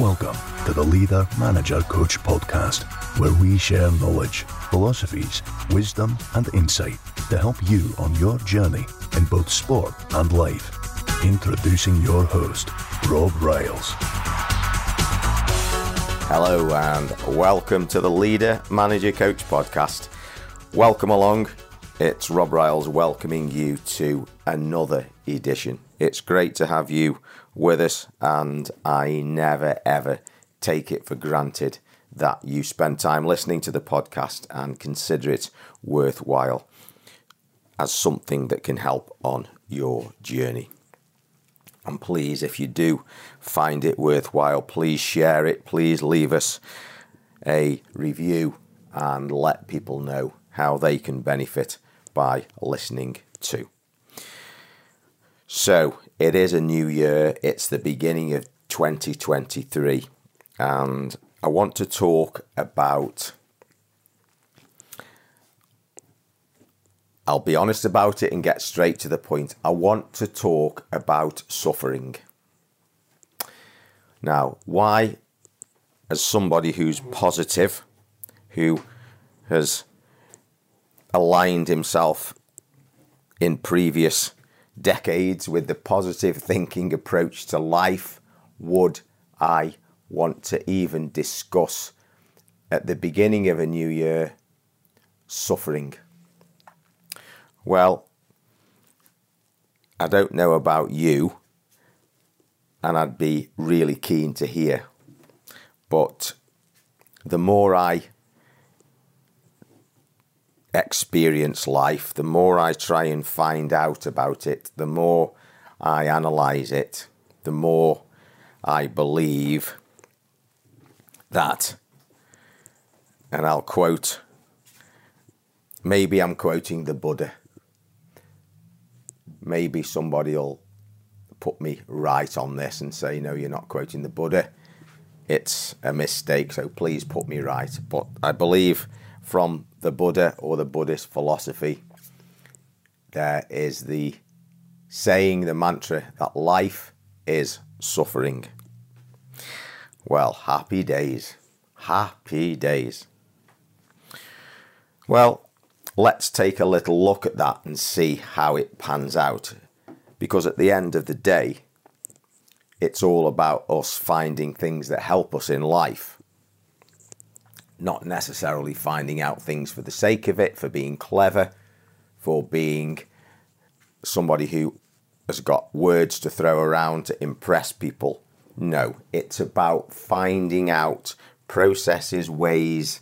Welcome to the Leader Manager Coach podcast, where we share knowledge, philosophies, wisdom, and insight to help you on your journey in both sport and life. Introducing your host, Rob Riles. Hello, and welcome to the Leader Manager Coach podcast. Welcome along. It's Rob Riles welcoming you to another edition. It's great to have you with us, and I never ever take it for granted that you spend time listening to the podcast and consider it worthwhile as something that can help on your journey. And please, if you do find it worthwhile, please share it. Please leave us a review and let people know how they can benefit by listening to. So, it is a new year, it's the beginning of 2023, and I want to talk about. I'll be honest about it and get straight to the point. I want to talk about suffering. Now, why, as somebody who's positive, who has aligned himself in previous decades with the positive thinking approach to life, would I want to even discuss at the beginning of a new year suffering? Well, I don't know about you, and I'd be really keen to hear. But the more I experience life, the more I try and find out about it, the more I analyze it, the more I believe that, and I'll quote, maybe I'm quoting the Buddha. Maybe somebody will put me right on this and say, no, you're not quoting the Buddha. It's a mistake, so please put me right. But I believe from the Buddha or the Buddhist philosophy, there is the saying, the mantra that life is suffering. Well, happy days. Happy days. Well, let's take a little look at that and see how it pans out. Because at the end of the day, it's all about us finding things that help us in life not necessarily finding out things for the sake of it, for being clever, for being somebody who has got words to throw around to impress people. No, it's about finding out processes, ways,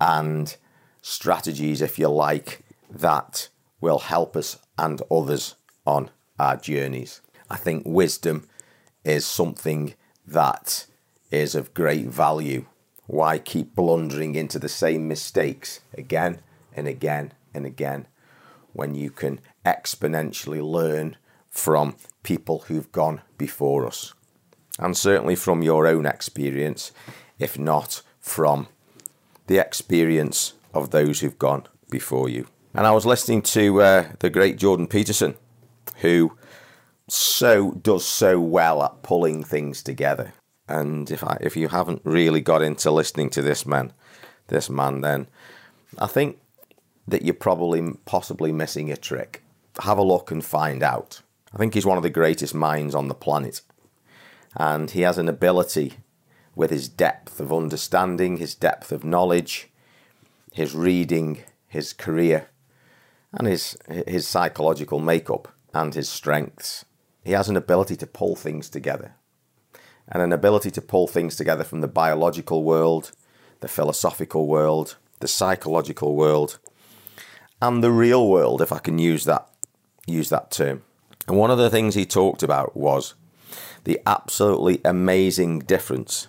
and strategies, if you like, that will help us and others on our journeys. I think wisdom is something that is of great value why keep blundering into the same mistakes again and again and again when you can exponentially learn from people who've gone before us? And certainly from your own experience, if not from the experience of those who've gone before you. And I was listening to uh, the great Jordan Peterson, who so does so well at pulling things together. And if I, if you haven't really got into listening to this man, this man, then I think that you're probably possibly missing a trick. Have a look and find out. I think he's one of the greatest minds on the planet, and he has an ability with his depth of understanding, his depth of knowledge, his reading, his career, and his his psychological makeup and his strengths. He has an ability to pull things together and an ability to pull things together from the biological world, the philosophical world, the psychological world, and the real world, if I can use that use that term. And one of the things he talked about was the absolutely amazing difference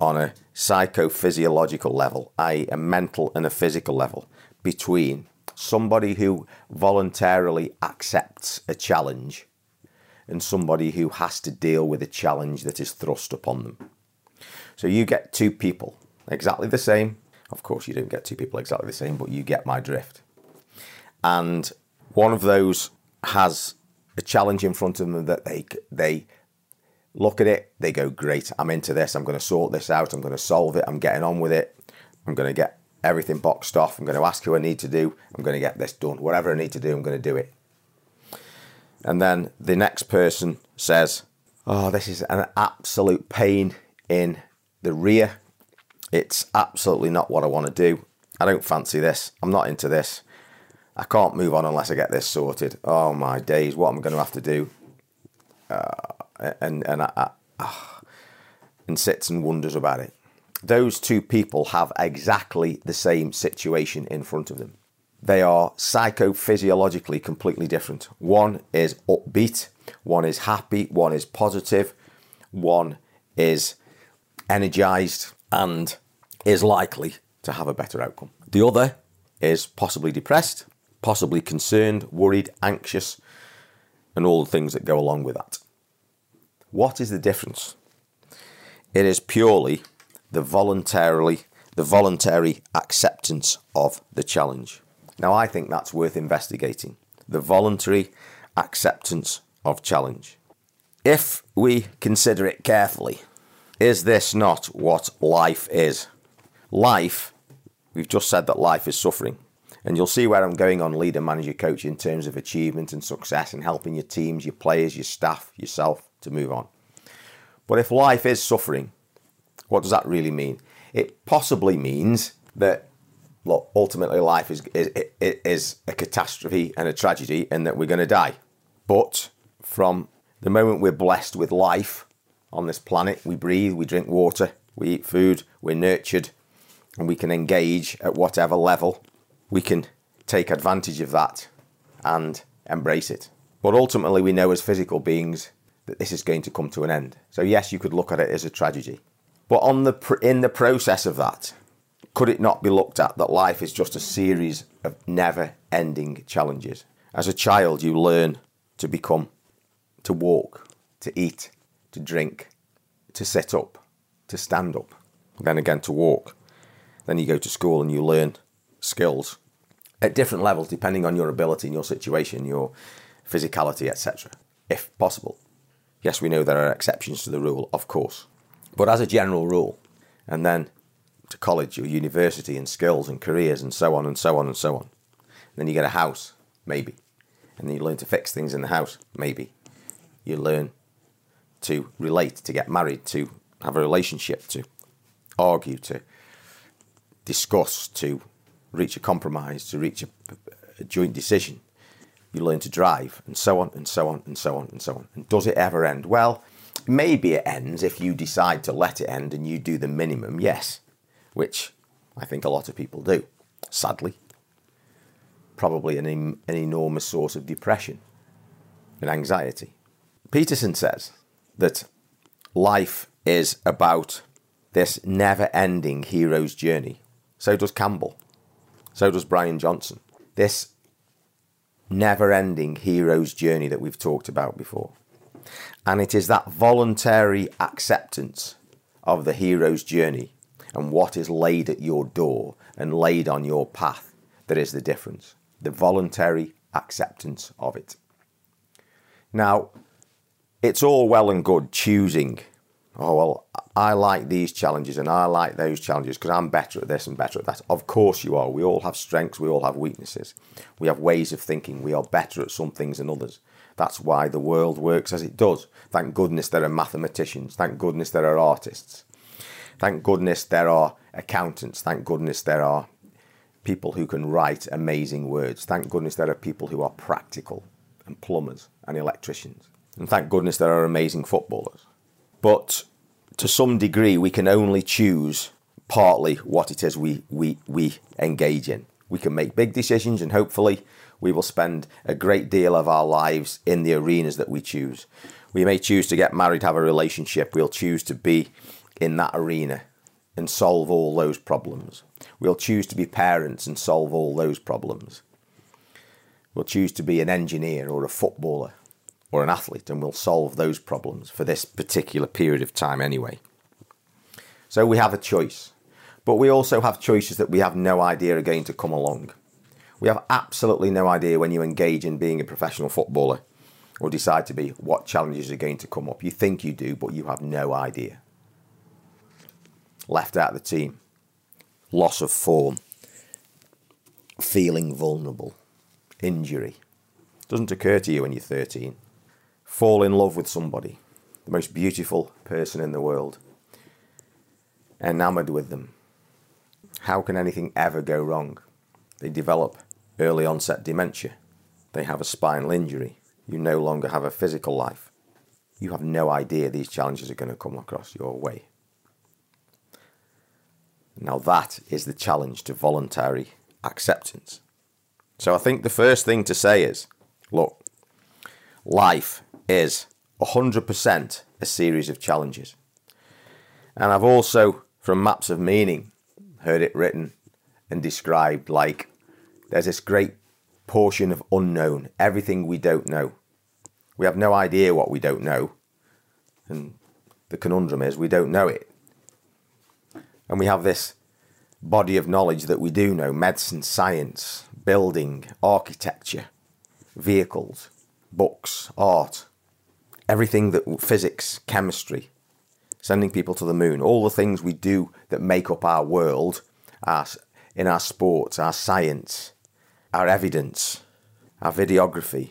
on a psychophysiological level, i.e., a mental and a physical level, between somebody who voluntarily accepts a challenge and somebody who has to deal with a challenge that is thrust upon them. So you get two people exactly the same. Of course, you don't get two people exactly the same, but you get my drift. And one of those has a challenge in front of them that they they look at it, they go, Great, I'm into this. I'm going to sort this out. I'm going to solve it. I'm getting on with it. I'm going to get everything boxed off. I'm going to ask who I need to do. I'm going to get this done. Whatever I need to do, I'm going to do it. And then the next person says, Oh, this is an absolute pain in the rear. It's absolutely not what I want to do. I don't fancy this. I'm not into this. I can't move on unless I get this sorted. Oh my days, what am I going to have to do? Uh, and and I, I, uh, and sits and wonders about it. Those two people have exactly the same situation in front of them. They are psychophysiologically completely different. One is upbeat, one is happy, one is positive, one is energized and is likely to have a better outcome. The other is possibly depressed, possibly concerned, worried, anxious, and all the things that go along with that. What is the difference? It is purely the voluntarily the voluntary acceptance of the challenge. Now I think that's worth investigating. The voluntary acceptance of challenge. If we consider it carefully, is this not what life is? Life, we've just said that life is suffering. And you'll see where I'm going on leader, manager, coach in terms of achievement and success and helping your teams, your players, your staff, yourself to move on. But if life is suffering, what does that really mean? It possibly means that, look, ultimately life is, is, is a catastrophe and a tragedy and that we're going to die. But from the moment we're blessed with life on this planet, we breathe, we drink water, we eat food, we're nurtured, and we can engage at whatever level we can take advantage of that and embrace it. But ultimately, we know as physical beings that this is going to come to an end. So yes, you could look at it as a tragedy. But on the in the process of that, could it not be looked at that life is just a series of never-ending challenges? As a child, you learn to become, to walk, to eat, to drink, to sit up, to stand up, then again to walk. Then you go to school and you learn skills at different levels depending on your ability and your situation, your physicality, etc., if possible. Yes, we know there are exceptions to the rule, of course. But as a general rule, and then to college or university and skills and careers and so on and so on and so on. And then you get a house, maybe. And then you learn to fix things in the house, maybe. You learn to relate, to get married, to have a relationship, to argue, to discuss, to reach a compromise, to reach a, a joint decision. You learn to drive, and so on, and so on, and so on, and so on. And does it ever end? Well, maybe it ends if you decide to let it end and you do the minimum, yes, which I think a lot of people do, sadly. Probably an, an enormous source of depression and anxiety. Peterson says that life is about this never ending hero's journey. So does Campbell. So does Brian Johnson. This never ending hero's journey that we've talked about before. And it is that voluntary acceptance of the hero's journey and what is laid at your door and laid on your path that is the difference. The voluntary acceptance of it. Now, it's all well and good choosing oh well i like these challenges and i like those challenges because i'm better at this and better at that. Of course you are. We all have strengths we all have weaknesses. We have ways of thinking. We are better at some things than others. That's why the world works as it does. Thank goodness there are mathematicians. Thank goodness there are artists thank goodness there are accountants thank goodness there are people who can write amazing words thank goodness there are people who are practical and plumbers and electricians and thank goodness there are amazing footballers but to some degree, we can only choose partly what it is we, we, we engage in. We can make big decisions, and hopefully, we will spend a great deal of our lives in the arenas that we choose. We may choose to get married, have a relationship. We'll choose to be in that arena and solve all those problems. We'll choose to be parents and solve all those problems. We'll choose to be an engineer or a footballer or an athlete, and we'll solve those problems for this particular period of time anyway. So we have a choice. But we also have choices that we have no idea are going to come along. We have absolutely no idea when you engage in being a professional footballer or decide to be what challenges are going to come up. You think you do, but you have no idea. Left out of the team, loss of form, feeling vulnerable, injury. Doesn't occur to you when you're 13. Fall in love with somebody, the most beautiful person in the world, enamored with them. How can anything ever go wrong? They develop early onset dementia. They have a spinal injury. You no longer have a physical life. You have no idea these challenges are going to come across your way. Now, that is the challenge to voluntary acceptance. So, I think the first thing to say is look, life is 100% a series of challenges. And I've also, from Maps of Meaning, heard it written and described like there's this great portion of unknown, everything we don't know. We have no idea what we don't know. And the conundrum is we don't know it. And we have this body of knowledge that we do know medicine, science, building, architecture, vehicles, books, art, everything that physics, chemistry, sending people to the moon, all the things we do that make up our world, our, in our sports, our science, our evidence, our videography,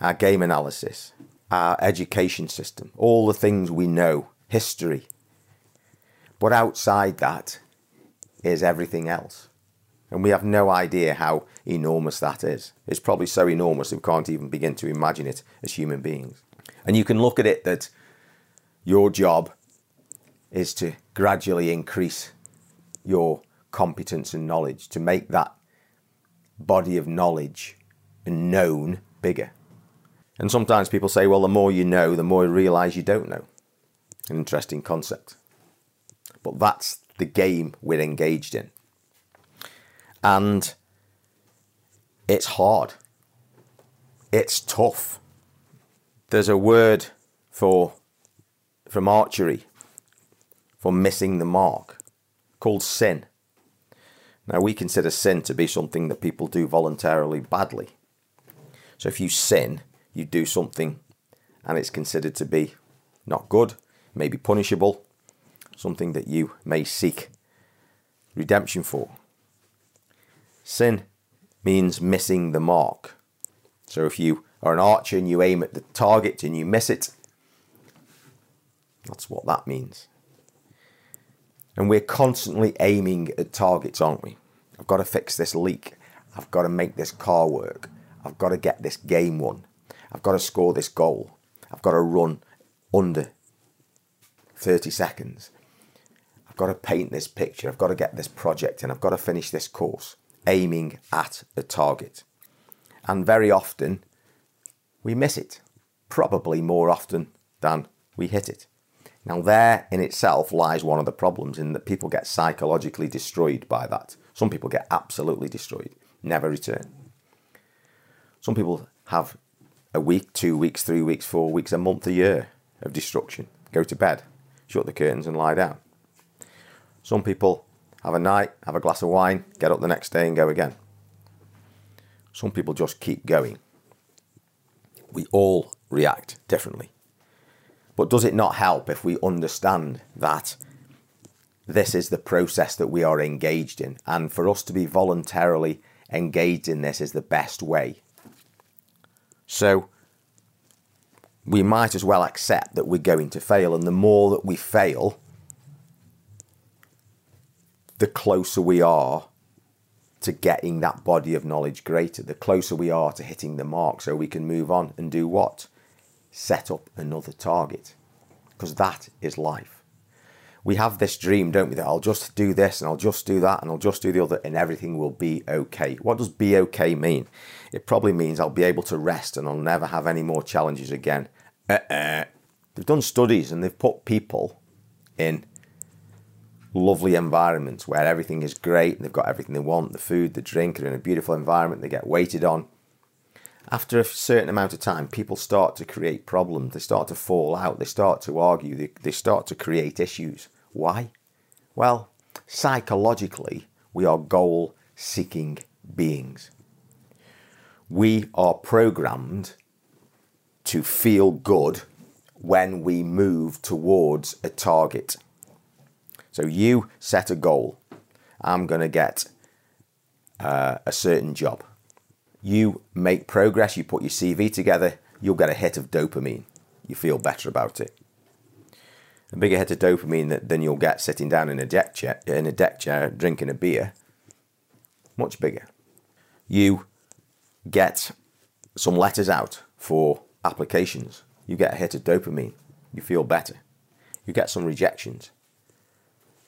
our game analysis, our education system, all the things we know, history. But outside that is everything else. And we have no idea how enormous that is. It's probably so enormous that we can't even begin to imagine it as human beings. And you can look at it that your job is to gradually increase your competence and knowledge, to make that body of knowledge and known bigger. And sometimes people say, well, the more you know, the more you realize you don't know. An interesting concept. But that's the game we're engaged in. And it's hard. It's tough. There's a word for from archery for missing the mark called sin. Now, we consider sin to be something that people do voluntarily badly. So, if you sin, you do something and it's considered to be not good, maybe punishable, something that you may seek redemption for. Sin means missing the mark. So, if you are an archer and you aim at the target and you miss it, that's what that means. And we're constantly aiming at targets, aren't we? I've got to fix this leak. I've got to make this car work. I've got to get this game won. I've got to score this goal. I've got to run under 30 seconds. Got to paint this picture. I've got to get this project and I've got to finish this course, aiming at a target. And very often we miss it, probably more often than we hit it. Now, there in itself lies one of the problems in that people get psychologically destroyed by that. Some people get absolutely destroyed, never return. Some people have a week, two weeks, three weeks, four weeks, a month, a year of destruction. Go to bed, shut the curtains, and lie down. Some people have a night, have a glass of wine, get up the next day, and go again. Some people just keep going. We all react differently. But does it not help if we understand that this is the process that we are engaged in? And for us to be voluntarily engaged in this is the best way. So we might as well accept that we're going to fail. And the more that we fail, the closer we are to getting that body of knowledge greater, the closer we are to hitting the mark so we can move on and do what? set up another target because that is life. We have this dream, don't we, that I'll just do this and I'll just do that and I'll just do the other and everything will be okay. What does be okay mean? It probably means I'll be able to rest and I'll never have any more challenges again. Uh-uh. They've done studies and they've put people in lovely environments where everything is great, they've got everything they want the food, the drink, they're in a beautiful environment, they get waited on after a certain amount of time, people start to create problems. They start to fall out. They start to argue. They, they start to create issues. Why? Well, psychologically, we are goal seeking beings. We are programmed to feel good when we move towards a target. So you set a goal. I'm going to get uh, a certain job. You make progress, you put your CV together, you'll get a hit of dopamine. You feel better about it. A bigger hit of dopamine than you'll get sitting down in a deck chair, in a deck chair drinking a beer. Much bigger. You get some letters out for applications. You get a hit of dopamine. You feel better. You get some rejections.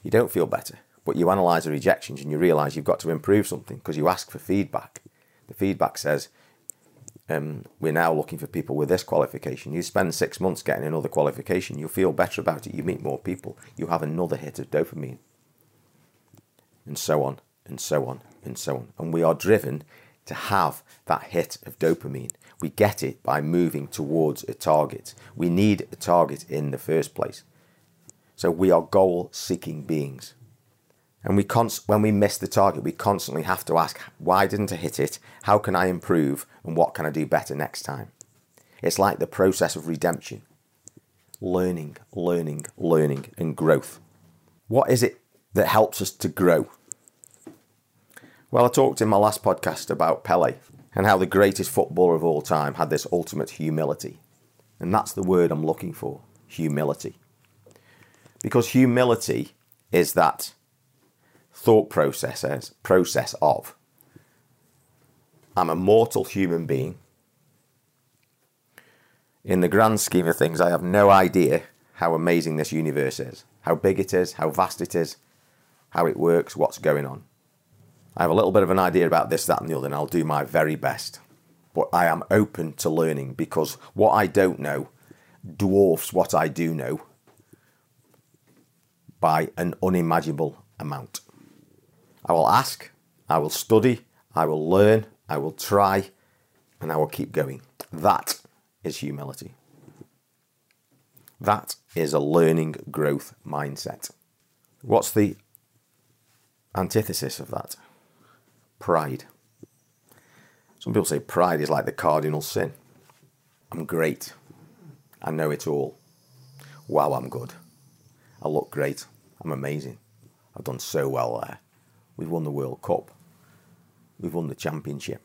You don't feel better, but you analyze the rejections and you realize you've got to improve something because you ask for feedback. The feedback says, um, we're now looking for people with this qualification. You spend six months getting another qualification, you feel better about it, you meet more people, you have another hit of dopamine, and so on, and so on, and so on. And we are driven to have that hit of dopamine. We get it by moving towards a target. We need a target in the first place. So we are goal seeking beings. And we const- when we miss the target, we constantly have to ask, why didn't I hit it? How can I improve? And what can I do better next time? It's like the process of redemption learning, learning, learning, and growth. What is it that helps us to grow? Well, I talked in my last podcast about Pele and how the greatest footballer of all time had this ultimate humility. And that's the word I'm looking for humility. Because humility is that thought process, process of I'm a mortal human being. In the grand scheme of things, I have no idea how amazing this universe is, how big it is, how vast it is, how it works, what's going on. I have a little bit of an idea about this, that, and the other, and I'll do my very best. But I am open to learning because what I don't know dwarfs what I do know by an unimaginable amount. I will ask, I will study, I will learn, I will try, and I will keep going. That is humility. That is a learning growth mindset. What's the antithesis of that? Pride. Some people say pride is like the cardinal sin. I'm great. I know it all. Wow, I'm good. I look great. I'm amazing. I've done so well there. We've won the World Cup. We've won the championship.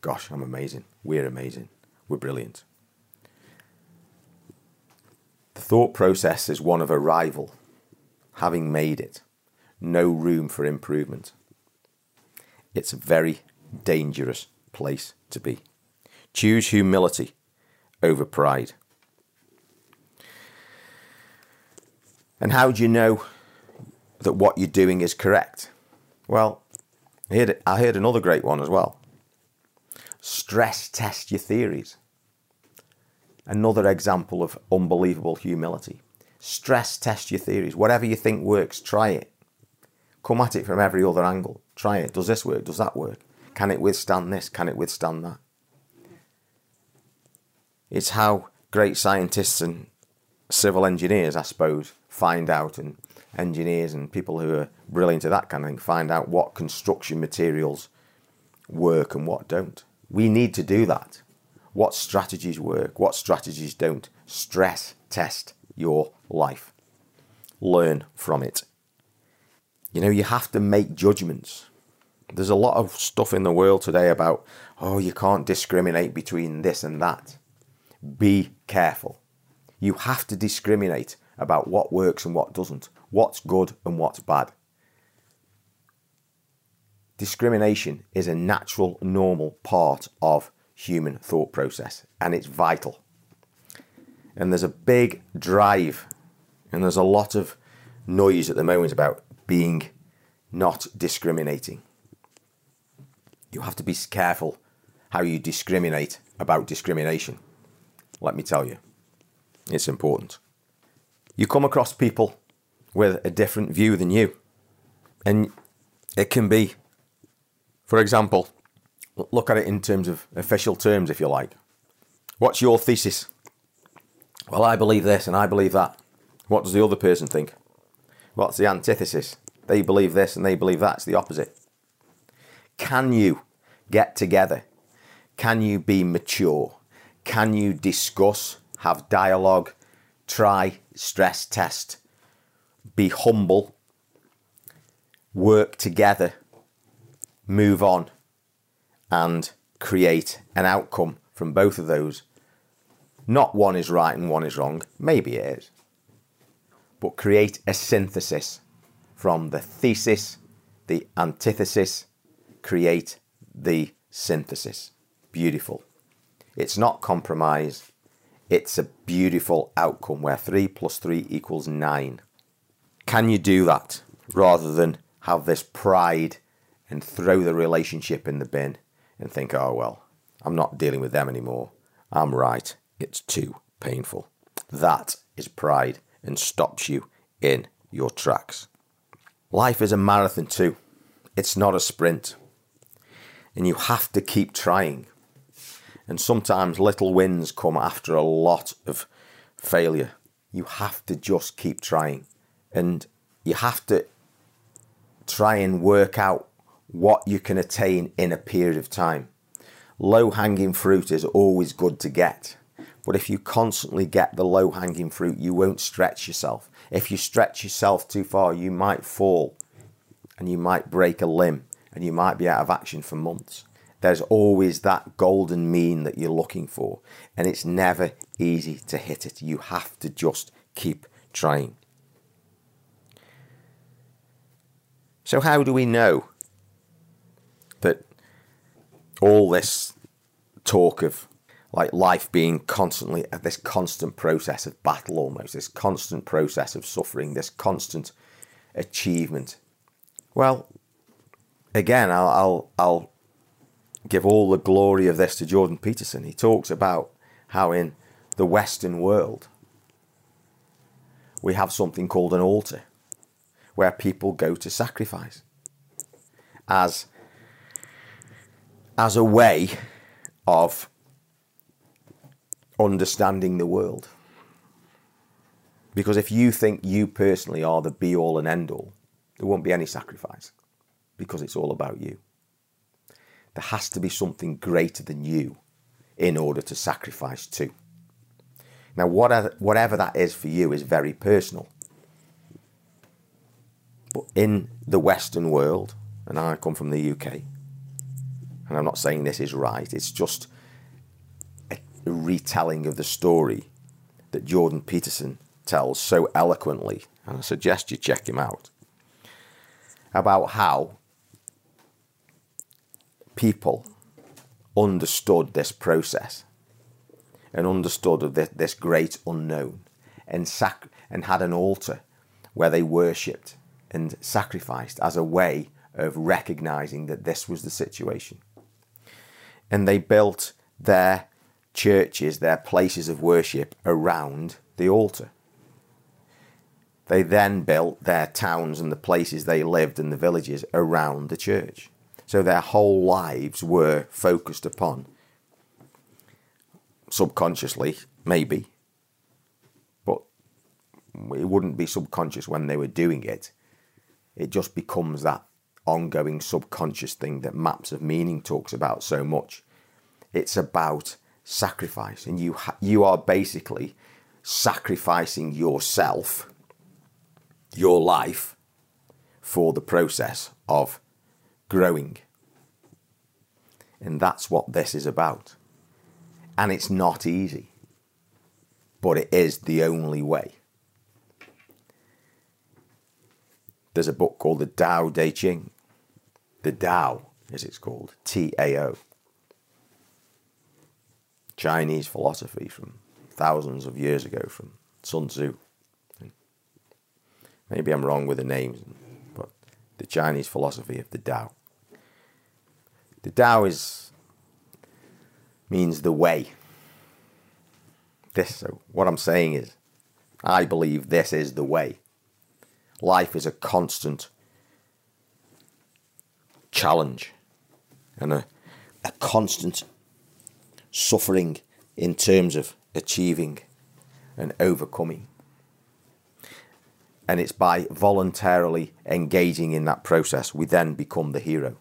Gosh, I'm amazing. We're amazing. We're brilliant. The thought process is one of arrival, having made it, no room for improvement. It's a very dangerous place to be. Choose humility over pride. And how do you know that what you're doing is correct? Well, I heard, I heard another great one as well. Stress test your theories. Another example of unbelievable humility. Stress test your theories. Whatever you think works, try it. Come at it from every other angle. Try it. Does this work? Does that work? Can it withstand this? Can it withstand that? It's how great scientists and civil engineers, I suppose, find out, and engineers and people who are brilliant at that kind of thing find out what construction materials work and what don't. We need to do that. What strategies work, what strategies don't. Stress test your life. Learn from it. You know, you have to make judgments. There's a lot of stuff in the world today about, oh, you can't discriminate between this and that. Be careful. You have to discriminate about what works and what doesn't, what's good and what's bad. Discrimination is a natural, normal part of human thought process and it's vital. And there's a big drive and there's a lot of noise at the moment about being not discriminating. You have to be careful how you discriminate about discrimination. Let me tell you, it's important you come across people with a different view than you. And it can be, for example, look at it in terms of official terms, if you like. What's your thesis? Well, I believe this and I believe that. What does the other person think? What's the antithesis? They believe this and they believe that. It's the opposite. Can you get together? Can you be mature? Can you discuss, have dialogue, try, stress test, be humble, work together, move on, and create an outcome from both of those? Not one is right and one is wrong, maybe it is, but create a synthesis from the thesis, the antithesis, create the synthesis. Beautiful. It's not compromise. It's a beautiful outcome where 3 plus 3 equals 9. Can you do that rather than have this pride and throw the relationship in the bin and think, oh, well, I'm not dealing with them anymore. I'm right. It's too painful. That is pride and stops you in your tracks. Life is a marathon too. It's not a sprint. And you have to keep trying. And sometimes little wins come after a lot of failure. You have to just keep trying. And you have to try and work out what you can attain in a period of time. Low hanging fruit is always good to get. But if you constantly get the low hanging fruit, you won't stretch yourself. If you stretch yourself too far, you might fall and you might break a limb and you might be out of action for months. There's always that golden mean that you're looking for, and it's never easy to hit it. You have to just keep trying. So, how do we know that all this talk of like life being constantly this constant process of battle almost, this constant process of suffering, this constant achievement? Well, again, I'll, I'll, I'll give all the glory of this to Jordan Peterson. He talks about how in the Western world we have something called an altar where people go to sacrifice as, as a way of understanding the world. Because if you think you personally are the be all and end all, there won't be any sacrifice because it's all about you. There has to be something greater than you in order to sacrifice to. Now, whatever, that is for you is very personal. But in the Western world, and I come from the UK, and I'm not saying this is right, it's just a retelling of the story that Jordan Peterson tells so eloquently, and I suggest you check him out, about how people understood this process and understood of this, this great unknown and, sac- and had an altar where they worshipped and sacrificed as a way of recognizing that this was the situation. And they built their churches, their places of worship around the altar. They then built their towns and the places they lived and the villages around the church. So their whole lives were focused upon, subconsciously, maybe, but it wouldn't be subconscious when they were doing it. It just becomes that ongoing subconscious thing that Maps of Meaning talks about so much. It's about sacrifice, and you ha- you are basically sacrificing yourself, your life, for the process of growing. And that's what this is about. And it's not easy, but it is the only way. There's a book called The Tao Te Ching. The Tao, as it's called, T A O. Chinese philosophy from thousands of years ago from Sun Tzu. Maybe I'm wrong with the names, but the Chinese philosophy of the Tao. The Tao is means the way. This so what I'm saying is I believe this is the way. Life is a constant challenge and a, a constant suffering in terms of achieving and overcoming. And it's by voluntarily engaging in that process we then become the hero.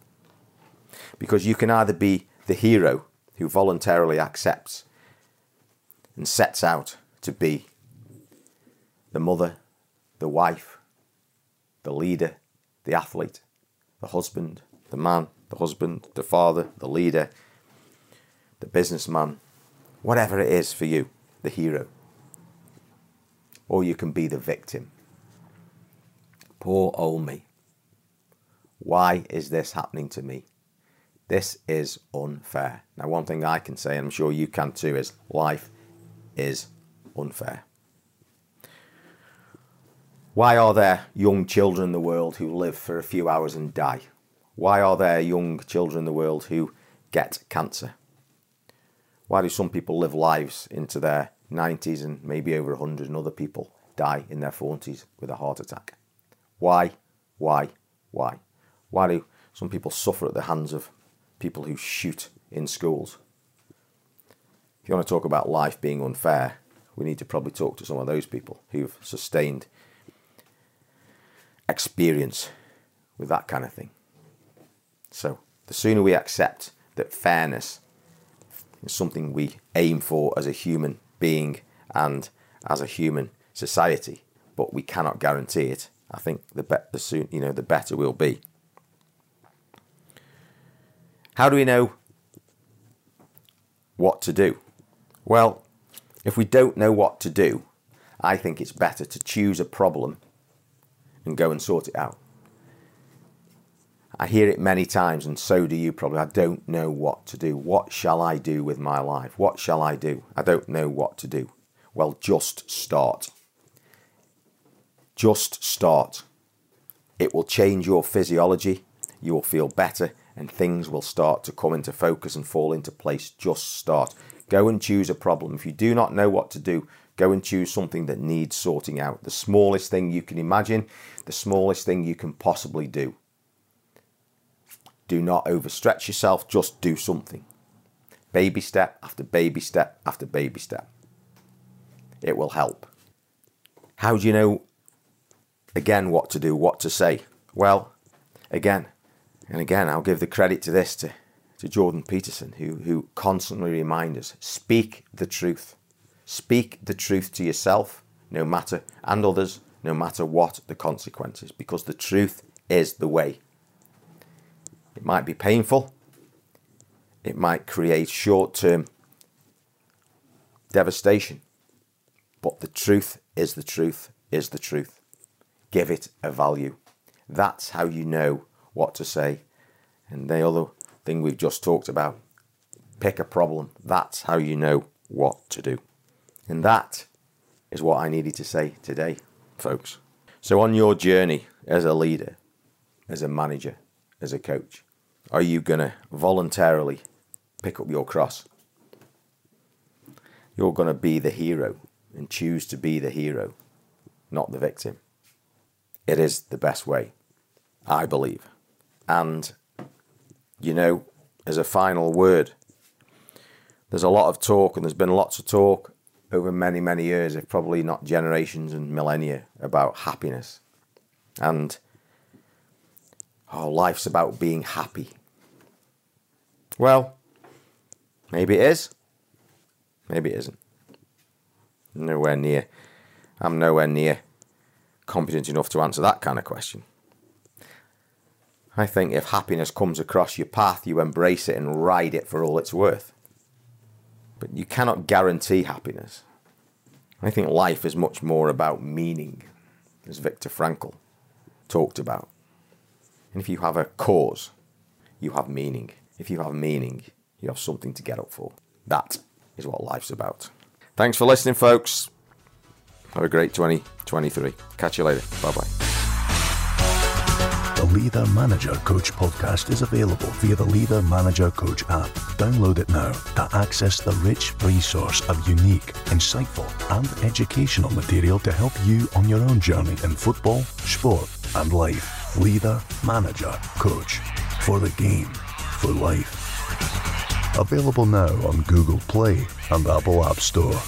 Because you can either be the hero who voluntarily accepts and sets out to be the mother, the wife, the leader, the athlete, the husband, the man, the husband, the father, the leader, the businessman, whatever it is for you, the hero. Or you can be the victim. Poor old me. Why is this happening to me? This is unfair. Now, one thing I can say, and I'm sure you can too, is life is unfair. Why are there young children in the world who live for a few hours and die? Why are there young children in the world who get cancer? Why do some people live lives into their 90s and maybe over 100 and other people die in their 40s with a heart attack? Why? Why? Why? Why do some people suffer at the hands of people who shoot in schools? If you want to talk about life being unfair, we need to probably talk to some of those people who've sustained experience with that kind of thing. So, the sooner we accept that fairness is something we aim for as a human being and as a human society, but we cannot guarantee it, I think the, be- the soon you know the better we'll be. How do we know what to do? Well, if we don't know what to do, I think it's better to choose a problem and go and sort it out. I hear it many times, and so do you probably. I don't know what to do. What shall I do with my life? What shall I do? I don't know what to do. Well, just start. Just start. It will change your physiology. You will feel better, and things will start to come into focus and fall into place. Just start. Go and choose a problem. If you do not know what to do, go and choose something that needs sorting out. The smallest thing you can imagine, the smallest thing you can possibly do. Do not overstretch yourself, just do something. Baby step after baby step after baby step. It will help. How do you know, again, what to do, what to say? Well, again, and again, I'll give the credit to this to, to Jordan Peterson, who, who constantly reminds us speak the truth. Speak the truth to yourself, no matter, and others, no matter what the consequences, because the truth is the way. It might be painful. It might create short term devastation. But the truth is the truth is the truth. Give it a value. That's how you know what to say. And the other thing we've just talked about pick a problem. That's how you know what to do. And that is what I needed to say today, folks. So, on your journey as a leader, as a manager, as a coach, are you going to voluntarily pick up your cross? You're going to be the hero and choose to be the hero, not the victim. It is the best way, I believe. And, you know, as a final word, there's a lot of talk, and there's been lots of talk over many, many years, if probably not generations and millennia, about happiness. And oh, life's about being happy. Well, maybe it is. Maybe it isn't. Nowhere near. I'm nowhere near competent enough to answer that kind of question. I think if happiness comes across your path, you embrace it and ride it for all it's worth. But you cannot guarantee happiness. I think life is much more about meaning, as Viktor Frankl talked about. And if you have a cause, you have meaning. If you have meaning, you have something to get up for. That is what life's about. Thanks for listening, folks. Have a great 2023. Catch you later. Bye bye. Leader Manager Coach podcast is available via the Leader Manager Coach app. Download it now to access the rich resource of unique, insightful, and educational material to help you on your own journey in football, sport, and life. Leader Manager Coach for the game, for life. Available now on Google Play and Apple App Store.